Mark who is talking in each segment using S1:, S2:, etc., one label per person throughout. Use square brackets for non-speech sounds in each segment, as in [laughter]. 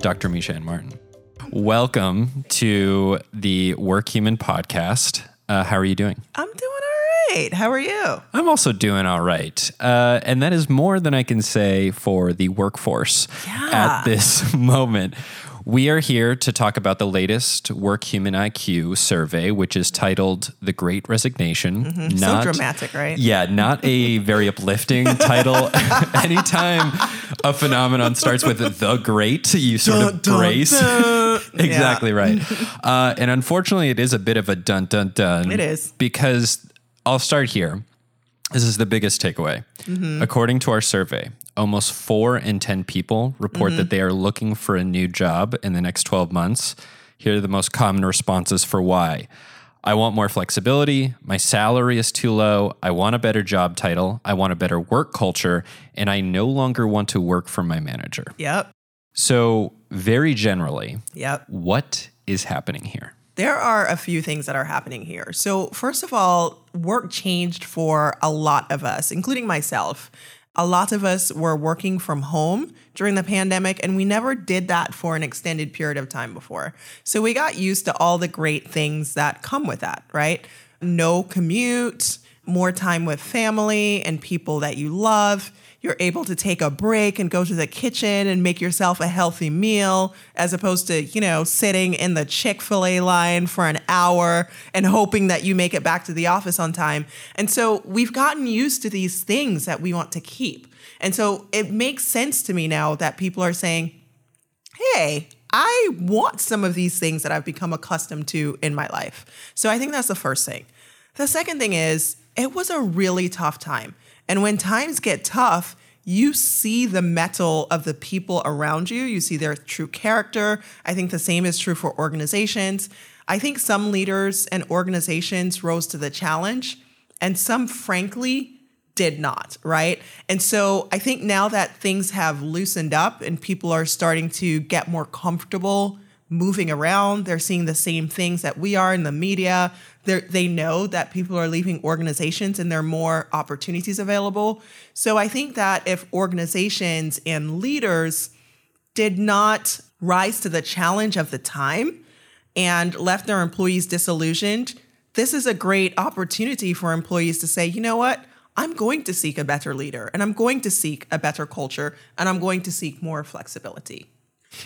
S1: Dr. Meisha-Ann Martin. Welcome to the Workhuman podcast. Uh, how are you doing?
S2: I'm doing all right. How are you?
S1: I'm also doing all right. Uh, and that is more than I can say for the workforce
S2: Yeah.
S1: at this [laughs] moment. We are here to talk about the latest Workhuman IQ survey, which is titled The Great Resignation.
S2: Mm-hmm. So dramatic, right?
S1: Yeah, not a very uplifting [laughs] title. [laughs] Anytime a phenomenon starts with the great, you sort of
S2: Dun, dun,
S1: brace.
S2: dun. [laughs]
S1: exactly right. Uh, and unfortunately, it is a bit of a dun dun dun.
S2: It is.
S1: Because I'll start here. This is the biggest takeaway.
S2: Mm-hmm.
S1: According to our survey, almost four in 10 people report
S2: Mm-hmm.
S1: that they are looking for a new job in the next 12 months. Here are the most common responses for why. I want more flexibility. My salary is too low. I want a better job title. I want a better work culture. And I no longer want to work for my manager.
S2: Yep.
S1: So, very generally,
S2: Yep.
S1: what is happening here?
S2: There are a few things that are happening here. So, first of all, work changed for a lot of us, including myself. A lot of us were working from home during the pandemic, and we never did that for an extended period of time before. So, we got used to all the great things that come with that, right? No commute, more time with family and people that you love. You're able to take a break and go to the kitchen and make yourself a healthy meal as opposed to, you know, sitting in the Chick fil A line for an hour and hoping that you make it back to the office on time. And so we've gotten used to these things that we want to keep. And so it makes sense to me now that people are saying, hey, I want some of these things that I've become accustomed to in my life. So I think that's the first thing. The second thing is, it was a really tough time. And when times get tough, you see the mettle of the people around you, you see their true character. I think the same is true for organizations. I think some leaders and organizations rose to the challenge, and some, frankly, did not, right? And so I think now that things have loosened up and people are starting to get more comfortable moving around, they're seeing the same things that we are in the media. They're, they know that people are leaving organizations and there are more opportunities available. So I think that if organizations and leaders did not rise to the challenge of the time and left their employees disillusioned, this is a great opportunity for employees to say, you know what? I'm going to seek a better leader and I'm going to seek a better culture and I'm going to seek more flexibility.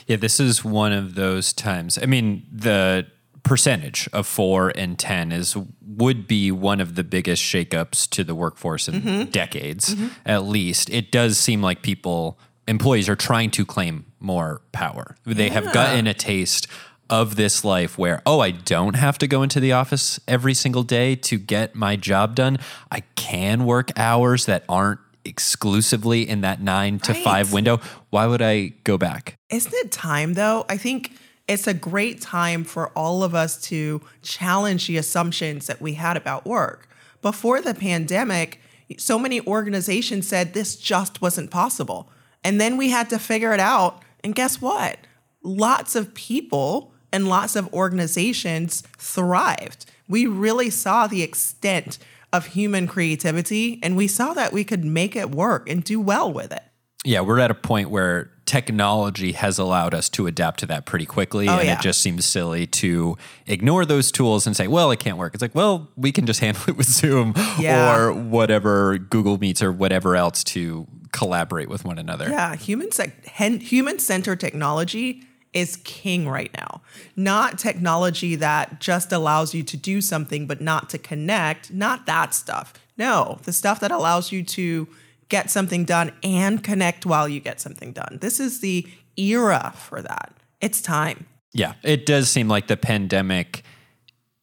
S1: Yeah, this is one of those times. I mean, the percentage of four and 10 is would be one of the biggest shakeups to the workforce in mm-hmm. decades, mm-hmm. at least. It does seem like people, employees are trying to claim more power. They have gotten a taste of this life where, oh, I don't have to go into the office every single day to get my job done. I can work hours that aren't exclusively in that nine to
S2: Right.
S1: five window. Why would I go back?
S2: Isn't it time though? I think it's a great time for all of us to challenge the assumptions that we had about work. Before the pandemic, so many organizations said this just wasn't possible. And then we had to figure it out. And guess what? Lots of people and lots of organizations thrived. We really saw the extent of human creativity and we saw that we could make it work and do well with it.
S1: Yeah, we're at a point where technology has allowed us to adapt to that pretty quickly.
S2: Oh,
S1: and
S2: yeah.
S1: it just seems silly to ignore those tools and say, well, it can't work. It's like, well, we can just [laughs] handle it with Zoom
S2: Yeah.
S1: or whatever, Google Meets or whatever else to collaborate with one another.
S2: Yeah, human human centered technology is king right now. Not technology that just allows you to do something but not to connect, not that stuff. No, the stuff that allows you to get something done and connect while you get something done. This is the era for that. It's time.
S1: Yeah, it does seem like the pandemic,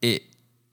S1: it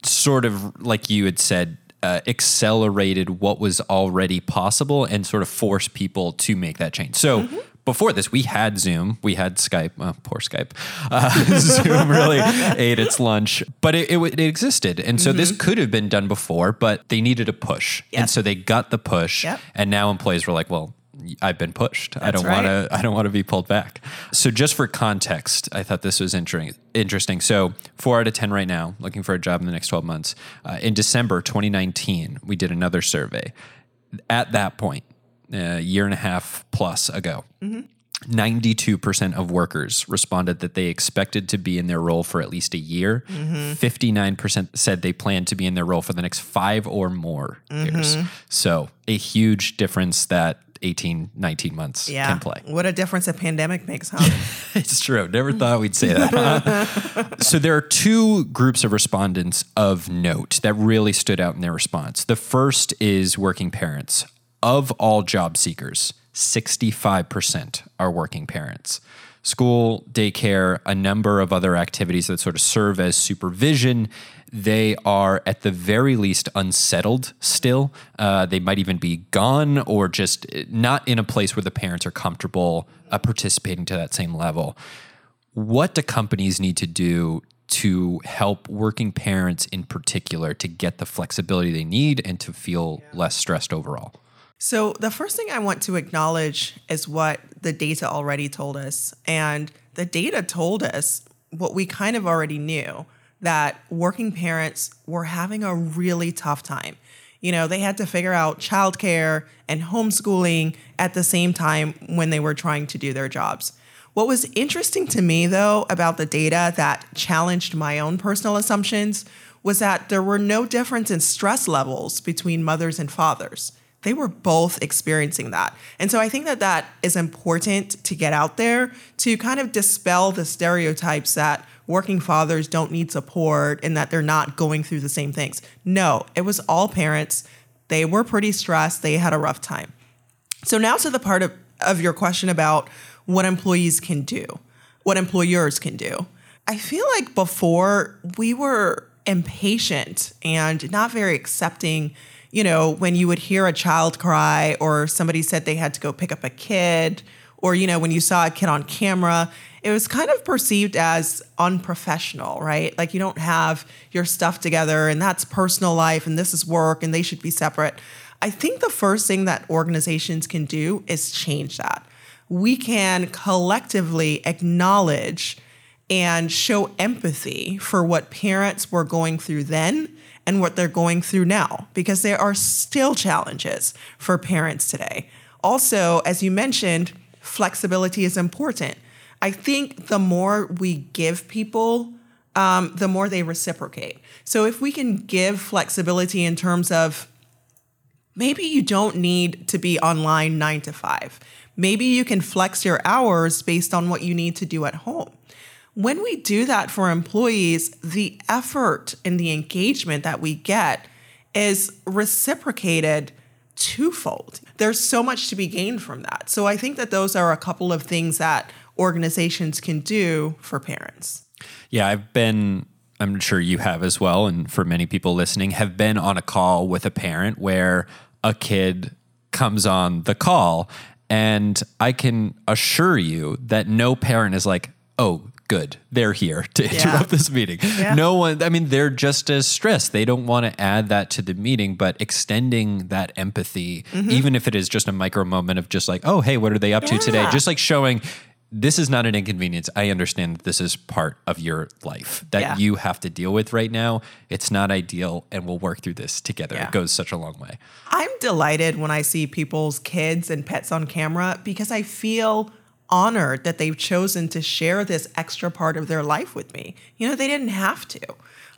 S1: sort of, like you had said, uh, accelerated what was already possible and sort of forced people to make that change. So before this, we had Zoom, we had Skype. Oh, poor Skype. Uh, [laughs] Zoom really [laughs] ate its lunch, but it, it, it existed. And so this could have been done before, but they needed a push. And so they got the push.
S2: Yep.
S1: And now employees were like, well, I've been pushed. I don't want to I don't want to be pulled back. So just for context, I thought this was interesting. Interesting. So four out of ten right now, looking for a job in the next twelve months. Uh, in December 2019, we did another survey. At that point, a year and a half plus ago, mm-hmm. 92% of workers responded that they expected to be in their role for at least a year. Mm-hmm. 59% said they plan to be in their role for the next five or more mm-hmm. years. So, a huge difference that 18, 19 months
S2: Yeah.
S1: can play.
S2: What a difference a pandemic makes, huh? [laughs]
S1: It's true. Never mm. thought we'd say that. [laughs] so there are two groups of respondents of note that really stood out in their response. The first is working parents. Of all job seekers, 65% are working parents. School, daycare, a number of other activities that sort of serve as supervision. They are at the very least unsettled still. Uh, they might even be gone or just not in a place where the parents are comfortable uh, participating to that same level. What do companies need to do to help working parents in particular to get the flexibility they need and to feel less stressed overall?
S2: So, the first thing I want to acknowledge is what the data already told us. And the data told us what we kind of already knew that working parents were having a really tough time. You know, they had to figure out childcare and homeschooling at the same time when they were trying to do their jobs. What was interesting to me, though, about the data that challenged my own personal assumptions was that there were no difference in stress levels between mothers and fathers they were both experiencing that. And so I think that that is important to get out there to kind of dispel the stereotypes that working fathers don't need support and that they're not going through the same things. No, it was all parents. They were pretty stressed, they had a rough time. So now to the part of, of your question about what employees can do, what employers can do. I feel like before we were impatient and not very accepting you know, when you would hear a child cry or somebody said they had to go pick up a kid, or, you know, when you saw a kid on camera, it was kind of perceived as unprofessional, right? Like you don't have your stuff together and that's personal life and this is work and they should be separate. I think the first thing that organizations can do is change that. We can collectively acknowledge and show empathy for what parents were going through then and what they're going through now, because there are still challenges for parents today. Also, as you mentioned, flexibility is important. I think the more we give people, um, the more they reciprocate. So if we can give flexibility in terms of maybe you don't need to be online nine to five, maybe you can flex your hours based on what you need to do at home when we do that for employees, the effort and the engagement that we get is reciprocated twofold. There's so much to be gained from that. So I think that those are a couple of things that organizations can do for parents.
S1: Yeah, I've been I'm sure you have as well and for many people listening have been on a call with a parent where a kid comes on the call and I can assure you that no parent is like, "Oh, good. They're here to [laughs] interrupt
S2: Yeah.
S1: this meeting.
S2: Yeah.
S1: No one, I mean, they're just as stressed. They don't want to add that to the meeting, but extending that empathy,
S2: Mm-hmm.
S1: even if it is just a micro moment of just like, oh, hey, what are they up to today? Just like showing this is not an inconvenience. I understand that this is part of your life that
S2: Yeah.
S1: you have to deal with right now. It's not ideal, and we'll work through this together.
S2: Yeah.
S1: It goes such a long way.
S2: I'm delighted when I see people's kids and pets on camera because I feel honored that they've chosen to share this extra part of their life with me. You know, they didn't have to.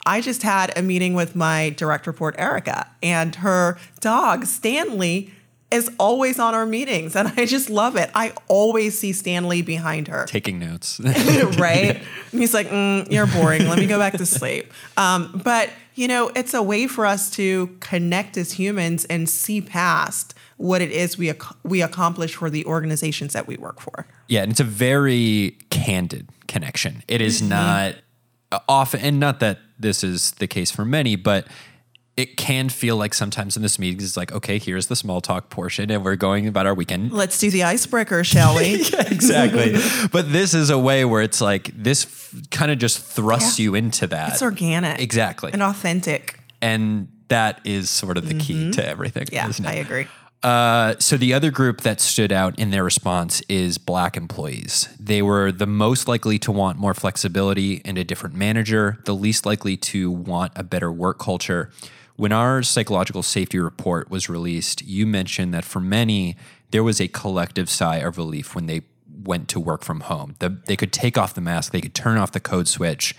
S2: I just had a meeting with my direct report, Erica, and her dog, Stanley, is always on our meetings. And [laughs] I just love it. I always see Stanley behind her.
S1: Taking notes. [laughs]
S2: right? And [laughs] he's like, mm, "You're boring. Let me go back to sleep." Um, but you know, it's a way for us to connect as humans and see past what it is we ac- we accomplish for the organizations that we work for.
S1: Yeah, and it's a very candid connection. It is
S2: Mm-hmm.
S1: not uh, often, and not that this is the case for many, but it can feel like sometimes in this meeting it's like, okay, here's the small talk portion, and we're going about our weekend.
S2: Let's do the icebreaker, shall we? [laughs]
S1: yeah, exactly. but this is a way where it's like this f- kind of just thrusts
S2: Yeah.
S1: you into that.
S2: It's organic,
S1: Exactly.
S2: and authentic.
S1: and that is sort of the key to everything.
S2: Mm-hmm. Yeah,
S1: isn't it?
S2: I agree.
S1: Uh, so the other group that stood out in their response is black employees. They were the most likely to want more flexibility and a different manager, the least likely to want a better work culture. When our psychological safety report was released, you mentioned that for many, there was a collective sigh of relief when they went to work from home. The, they could take off the mask, they could turn off the code switch.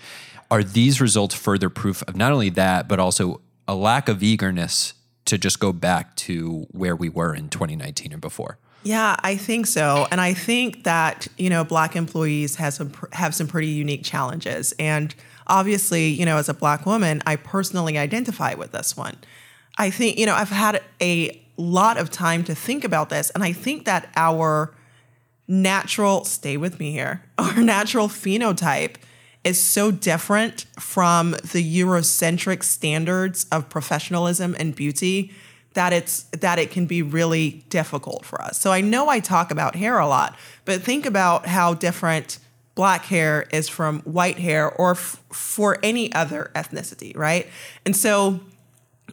S1: Are these results further proof of not only that, but also a lack of eagerness to just go back to where we were in 2019 and before?
S2: Yeah, I think so, and I think that you know Black employees has some have some pretty unique challenges, and obviously, you know, as a Black woman, I personally identify with this one. I think you know I've had a lot of time to think about this, and I think that our natural stay with me here [laughs] our natural phenotype is so different from the Eurocentric standards of professionalism and beauty that it's that it can be really difficult for us. So I know I talk about hair a lot, but think about how different black hair is from white hair or f- for any other ethnicity, right? And so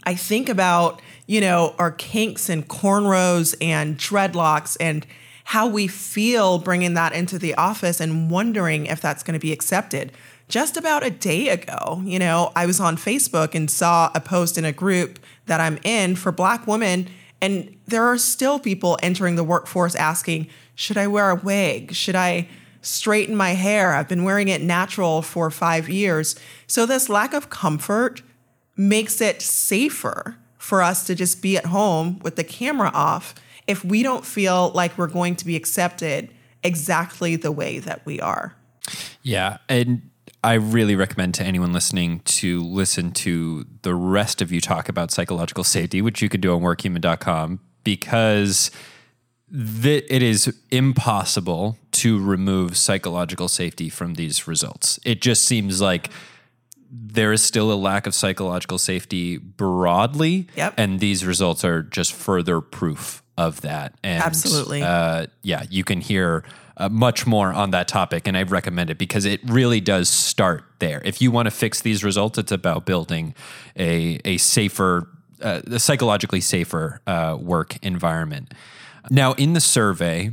S2: I think about, you know, our kinks and cornrows and dreadlocks and how we feel bringing that into the office and wondering if that's going to be accepted. Just about a day ago, you know, I was on Facebook and saw a post in a group that I'm in for Black women, and there are still people entering the workforce asking, should I wear a wig? Should I straighten my hair? I've been wearing it natural for five years. So, this lack of comfort makes it safer for us to just be at home with the camera off if we don't feel like we're going to be accepted exactly the way that we are.
S1: Yeah. And I really recommend to anyone listening to listen to the rest of you talk about psychological safety, which you could do on workhuman.com, because th- it is impossible to remove psychological safety from these results. It just seems like there is still a lack of psychological safety broadly.
S2: Yep.
S1: And these results are just further proof of that. And
S2: Absolutely.
S1: Uh, yeah, you can hear uh, much more on that topic, and I recommend it because it really does start there. If you want to fix these results, it's about building a a safer, uh, a psychologically safer uh, work environment. Now, in the survey,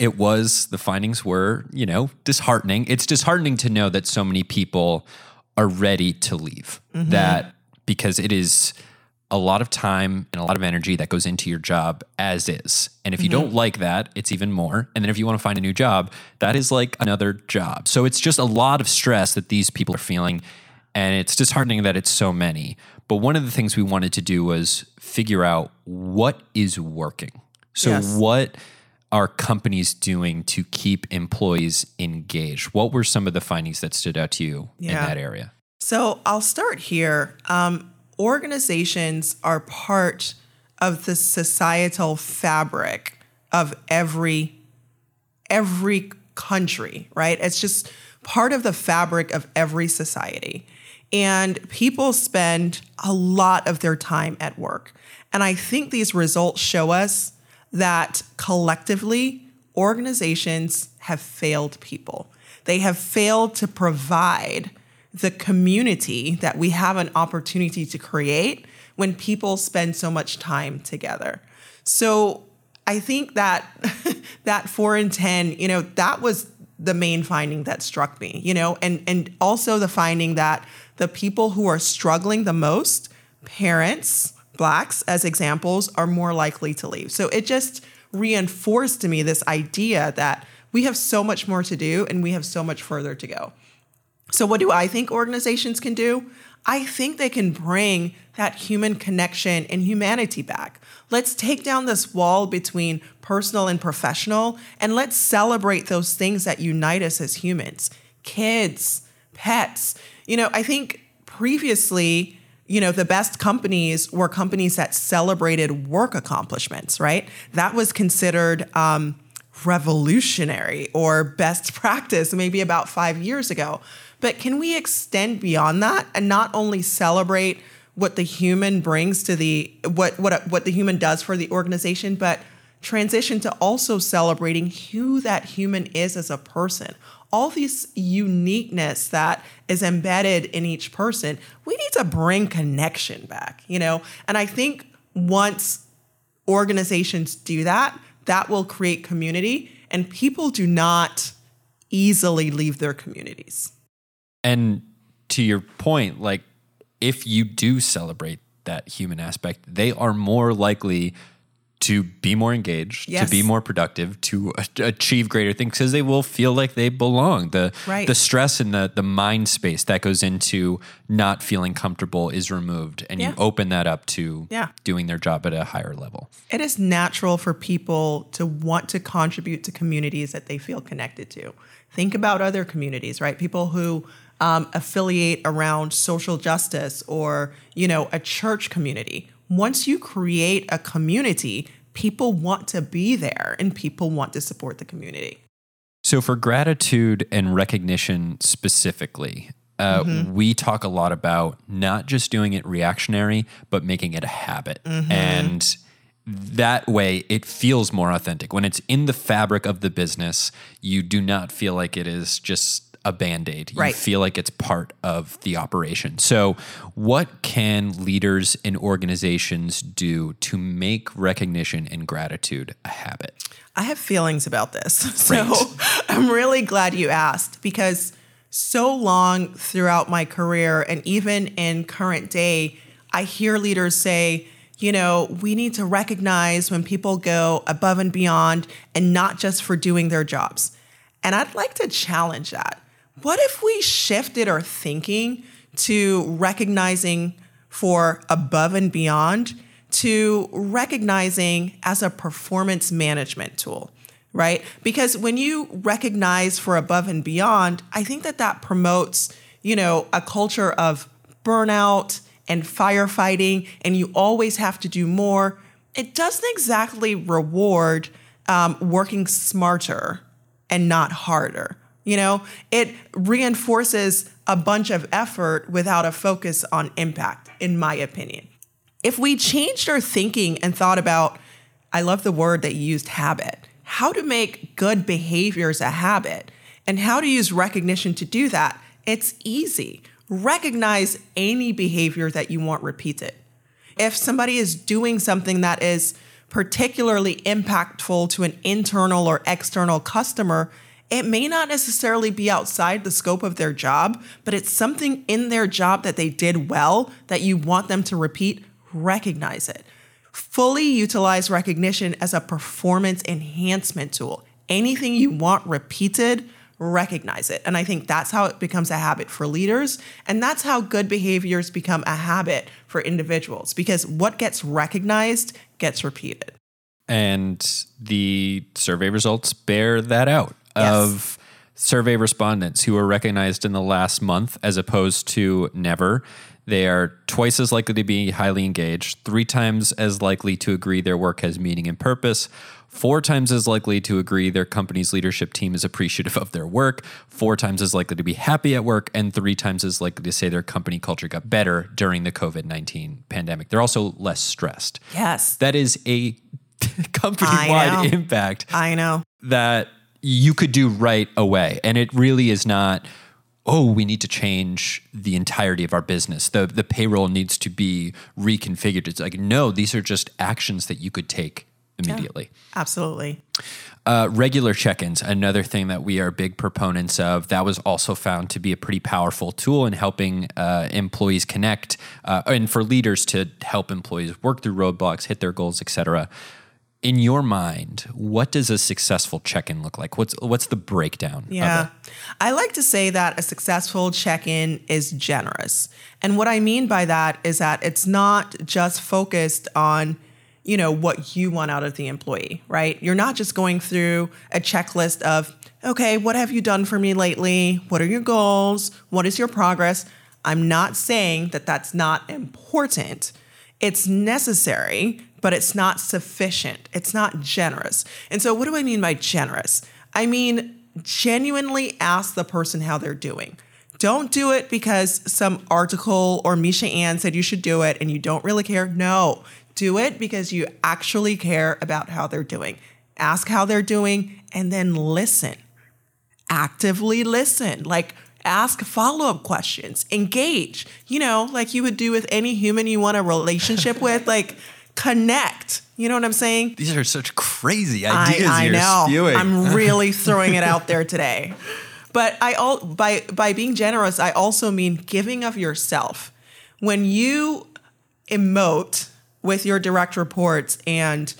S1: it was the findings were you know disheartening. It's disheartening to know that so many people are ready to leave. That because it is a lot of time and a lot of energy that goes into your job as is. And if you don't like that, it's even more. And then if you want to find a new job, that is like another job. So it's just a lot of stress that these people are feeling. And it's disheartening that it's so many. But one of the things we wanted to do was figure out what is working. So,
S2: Yes.
S1: what are companies doing to keep employees engaged? What were some of the findings that stood out to you in that area?
S2: So I'll start here. Um, organizations are part of the societal fabric of every every country, right? It's just part of the fabric of every society. And people spend a lot of their time at work. And I think these results show us that collectively, organizations have failed people. They have failed to provide the community that we have an opportunity to create when people spend so much time together. So I think that [laughs] that four in ten, you know, that was the main finding that struck me, you know, and and also the finding that the people who are struggling the most, parents, blacks as examples, are more likely to leave. So it just reinforced to me this idea that we have so much more to do and we have so much further to go. So, what do I think organizations can do? I think they can bring that human connection and humanity back. Let's take down this wall between personal and professional, and let's celebrate those things that unite us as humans kids, pets. You know, I think previously, you know, the best companies were companies that celebrated work accomplishments, right? That was considered, um, revolutionary or best [laughs] practice maybe about five years ago. But can we extend beyond that and not only celebrate what the human brings to the what what what the human does for the organization, but transition to also celebrating who that human is as a person. All this uniqueness that is embedded in each person, we need to bring connection back, you know? And I think once organizations do that, that will create community, and people do not easily leave their communities.
S1: And to your point, like if you do celebrate that human aspect, they are more likely to be more engaged,
S2: Yes.
S1: to be more productive, to achieve greater things because they will feel like they belong. The
S2: Right.
S1: the stress and the the mind space that goes into not feeling comfortable is removed and
S2: Yeah.
S1: you open that up to
S2: Yeah.
S1: doing their job at a higher level.
S2: It is natural for people to want to contribute to communities that they feel connected to. Think about other communities, right? People who um, affiliate around social justice or, you know, a church community. Once you create a community, people want to be there and people want to support the community.
S1: So, for gratitude and recognition specifically, uh,
S2: Mm-hmm.
S1: we talk a lot about not just doing it reactionary, but making it a habit.
S2: Mm-hmm.
S1: And that way, it feels more authentic. When it's in the fabric of the business, you do not feel like it is just a band aid. You
S2: Right.
S1: feel like it's part of the operation. So, what can leaders and organizations do to make recognition and gratitude a habit?
S2: I have feelings about this. [laughs] So. [laughs] I'm really glad you asked because so long throughout my career and even in current day, I hear leaders say, you know, we need to recognize when people go above and beyond and not just for doing their jobs. And I'd like to challenge that. What if we shifted our thinking to recognizing for above and beyond to recognizing as a performance management tool, right? Because when you recognize for above and beyond, I think that that promotes, you know, a culture of burnout and firefighting, and you always have to do more. It doesn't exactly reward um, working smarter and not harder. You know, it reinforces a bunch of effort without a focus on impact, in my opinion. If we changed our thinking and thought about, I love the word that you used, habit, how to make good behaviors a habit and how to use recognition to do that, it's easy. Recognize any behavior that you want repeated. If somebody is doing something that is particularly impactful to an internal or external customer, it may not necessarily be outside the scope of their job, but it's something in their job that they did well that you want them to repeat. Recognize it. Fully utilize recognition as a performance enhancement tool. Anything you want repeated, recognize it. And I think that's how it becomes a habit for leaders. And that's how good behaviors become a habit for individuals because what gets recognized gets repeated.
S1: And the survey results bear that out
S2: Yes.
S1: of survey respondents who were recognized in the last month as opposed to never. They are twice as likely to be highly engaged, three times as likely to agree their work has meaning and purpose, four times as likely to agree their company's leadership team is appreciative of their work, four times as likely to be happy at work, and three times as likely to say their company culture got better during the COVID 19 pandemic. They're also less stressed.
S2: Yes.
S1: That is a [laughs] company wide impact
S2: I know.
S1: that you could do right away. And it really is not, oh, we need to change the entirety of our business. The the payroll needs to be reconfigured. It's like, no, these are just actions that you could take immediately.
S2: Absolutely.
S1: Uh, regular check-ins, another thing that we are big proponents of. That was also found to be a pretty powerful tool in helping uh, employees connect, uh, and for leaders to help employees work through roadblocks, hit their goals, etc. In your mind, what does a successful check-in look like? What's what's the breakdown? Of
S2: Yeah. I like to say that a successful check in is generous. And what I mean by that is that it's not just focused on, you know, what you want out of the employee, right? You're not just going through a checklist of, okay, what have you done for me lately? What are your goals? What is your progress? I'm not saying that that's not important. It's necessary, but it's not sufficient. It's not generous. And so, what do I mean by generous? I mean, genuinely ask the person how they're doing. Don't do it because some article or Meisha-Ann said you should do it and you don't really care. No, do it because you actually care about how they're doing. Ask how they're doing and then listen actively listen. Like ask follow-up questions, engage, you know, like you would do with any human you want a relationship with, like connect. You know what I'm saying?
S1: These are such crazy
S2: I,
S1: ideas
S2: I
S1: you're
S2: know.
S1: spewing.
S2: I'm [laughs] really throwing it out there today. But I all by by being generous, I also mean giving of yourself. When you emote with your direct reports and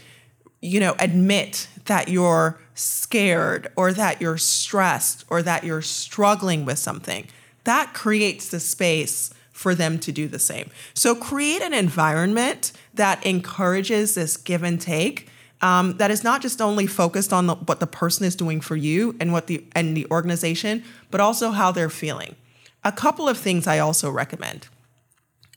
S2: you know, admit that you're scared or that you're stressed or that you're struggling with something. That creates the space for them to do the same. So create an environment that encourages this give and take. Um, that is not just only focused on the, what the person is doing for you and what the and the organization, but also how they're feeling. A couple of things I also recommend.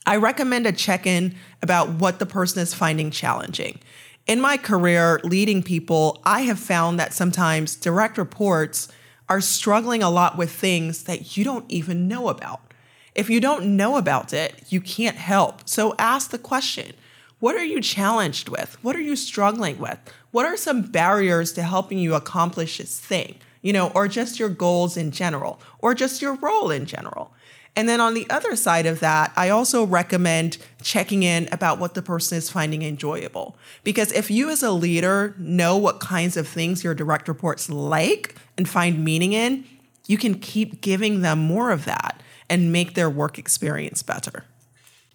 S2: I recommend a check-in about what the person is finding challenging. In my career leading people, I have found that sometimes direct reports are struggling a lot with things that you don't even know about. If you don't know about it, you can't help. So ask the question What are you challenged with? What are you struggling with? What are some barriers to helping you accomplish this thing? You know, or just your goals in general, or just your role in general. And then on the other side of that, I also recommend checking in about what the person is finding enjoyable. Because if you as a leader know what kinds of things your direct reports like and find meaning in, you can keep giving them more of that and make their work experience better.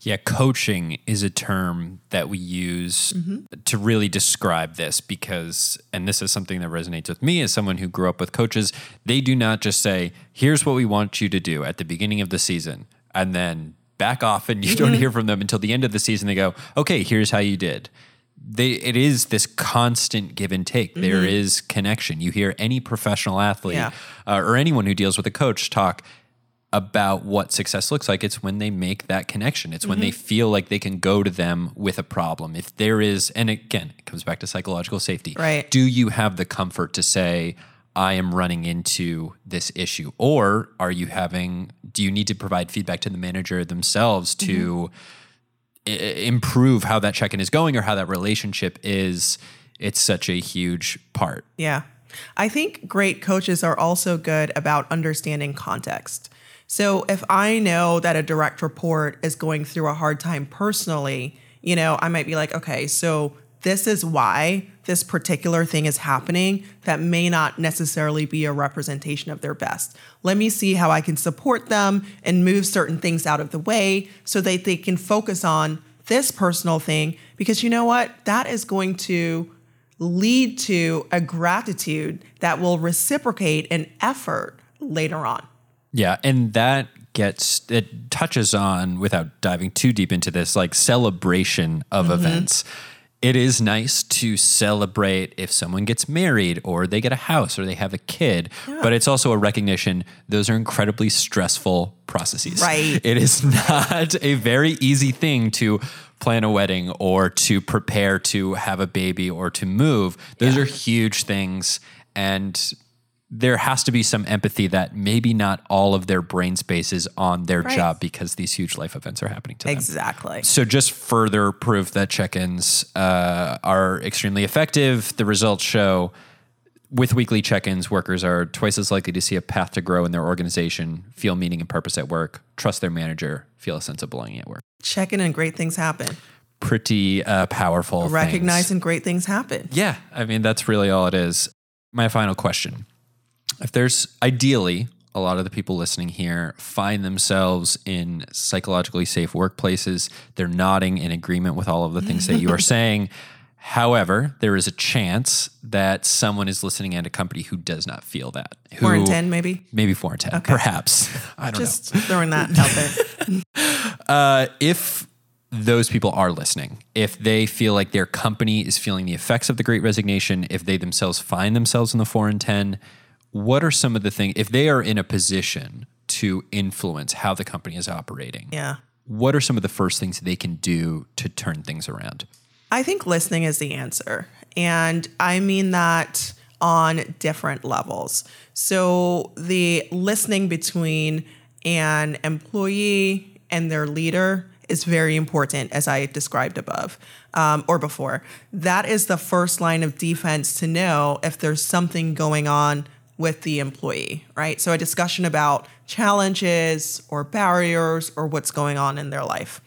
S1: Yeah, coaching is a term that we use mm-hmm. to really describe this because, and this is something that resonates with me as someone who grew up with coaches. They do not just say, here's what we want you to do at the beginning of the season, and then back off and you mm-hmm. don't hear from them until the end of the season. They go, okay, here's how you did. They, it is this constant give and take. Mm-hmm. There is connection. You hear any professional athlete yeah. uh, or anyone who deals with a coach talk about what success looks like. It's when they make that connection. It's mm-hmm. when they mm-hmm. feel like they can go to them with a problem. If there is, and again, it comes back to psychological safety.
S2: Right.
S1: Do you have the comfort to say, I am running into this issue? Or are you having, do you need to provide feedback to the manager themselves to mm-hmm. I- improve how that check in is going or how that relationship is? It's such a huge part.
S2: Yeah. I think great coaches are also good about understanding context. So if I know that a direct report is going through a hard time personally, you know, I might be like, okay, so this is why this particular thing is happening that may not necessarily be a representation of their best. Let me see how I can support them and move certain things out of the way so that they can focus on this personal thing because you know what? That is going to lead to a gratitude that will reciprocate an effort later on.
S1: Yeah, and that gets it touches on without diving too deep into this like celebration of mm-hmm. events. It is nice to celebrate if someone gets married or they get a house or they have a kid, yeah. but it's also a recognition those are incredibly stressful processes.
S2: Right.
S1: It is [laughs] not a very easy thing to plan a wedding or to prepare to have a baby or to move. Those yeah. are huge things and there has to be some empathy that maybe not all of their brain space is on their right. job because these huge life events are happening to
S2: exactly. them. Exactly.
S1: So, just further proof that check ins uh, are extremely effective. The results show with weekly check ins, workers are twice as likely to see a path to grow in their organization, feel meaning and purpose at work, trust their manager, feel a sense of belonging at work.
S2: Check in and great things happen.
S1: Pretty uh, powerful.
S2: Recognizing things. great things happen.
S1: Yeah. I mean, that's really all it is. My final question if there's ideally a lot of the people listening here find themselves in psychologically safe workplaces, they're nodding in agreement with all of the things that you are [laughs] saying. However, there is a chance that someone is listening at a company who does not feel that. Who,
S2: four and ten, maybe.
S1: Maybe four and ten, okay. perhaps. [laughs] I don't
S2: Just
S1: know.
S2: throwing that out there. [laughs]
S1: uh, if those people are listening, if they feel like their company is feeling the effects of the Great Resignation, if they themselves find themselves in the four and ten, what are some of the things if they are in a position to influence how the company is operating?
S2: Yeah.
S1: What are some of the first things they can do to turn things around?
S2: I think listening is the answer. And I mean that on different levels. So the listening between an employee and their leader is very important, as I described above um, or before. That is the first line of defense to know if there's something going on with the employee, right? So a discussion about challenges or barriers or what's going on in their life.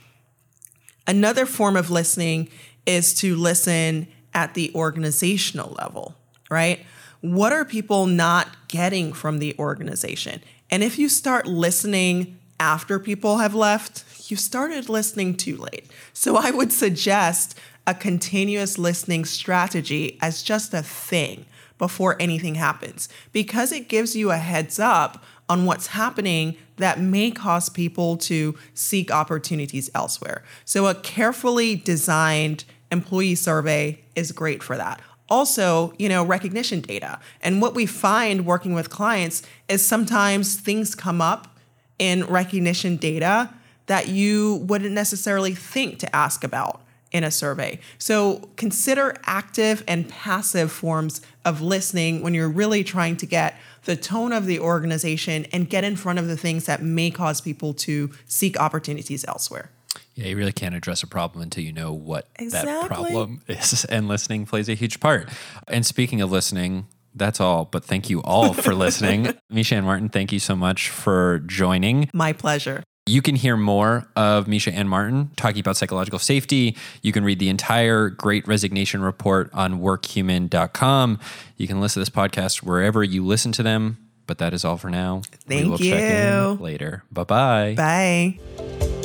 S2: Another form of listening is to listen at the organizational level, right? What are people not getting from the organization? And if you start listening after people have left, you started listening too late. So [laughs] I would suggest a continuous listening strategy as just a thing before anything happens because it gives you a heads up on what's happening that may cause people to seek opportunities elsewhere. So, a carefully designed employee survey is great for that. Also, you know, recognition data. And what we find working with clients is sometimes things come up in recognition data that you wouldn't necessarily think to ask about in a survey. So consider active and passive forms of listening when you're really trying to get the tone of the organization and get in front of the things that may cause people to seek opportunities elsewhere.
S1: Yeah, you really can't address a problem until you know what
S2: Exactly.
S1: that problem [laughs] is. And listening plays a huge part. And speaking of listening, that's all. But thank you all for listening. [laughs] Meisha-Ann Martin, thank you so much for joining.
S2: My pleasure.
S1: You can hear more of Meisha-Ann Martin talking about psychological safety. You can read the entire Great Resignation Report on workhuman.com. You can listen to this podcast wherever you listen to them. But that is all for now.
S2: Thank
S1: we will check in
S2: you.
S1: later. Bye-bye.
S2: Bye.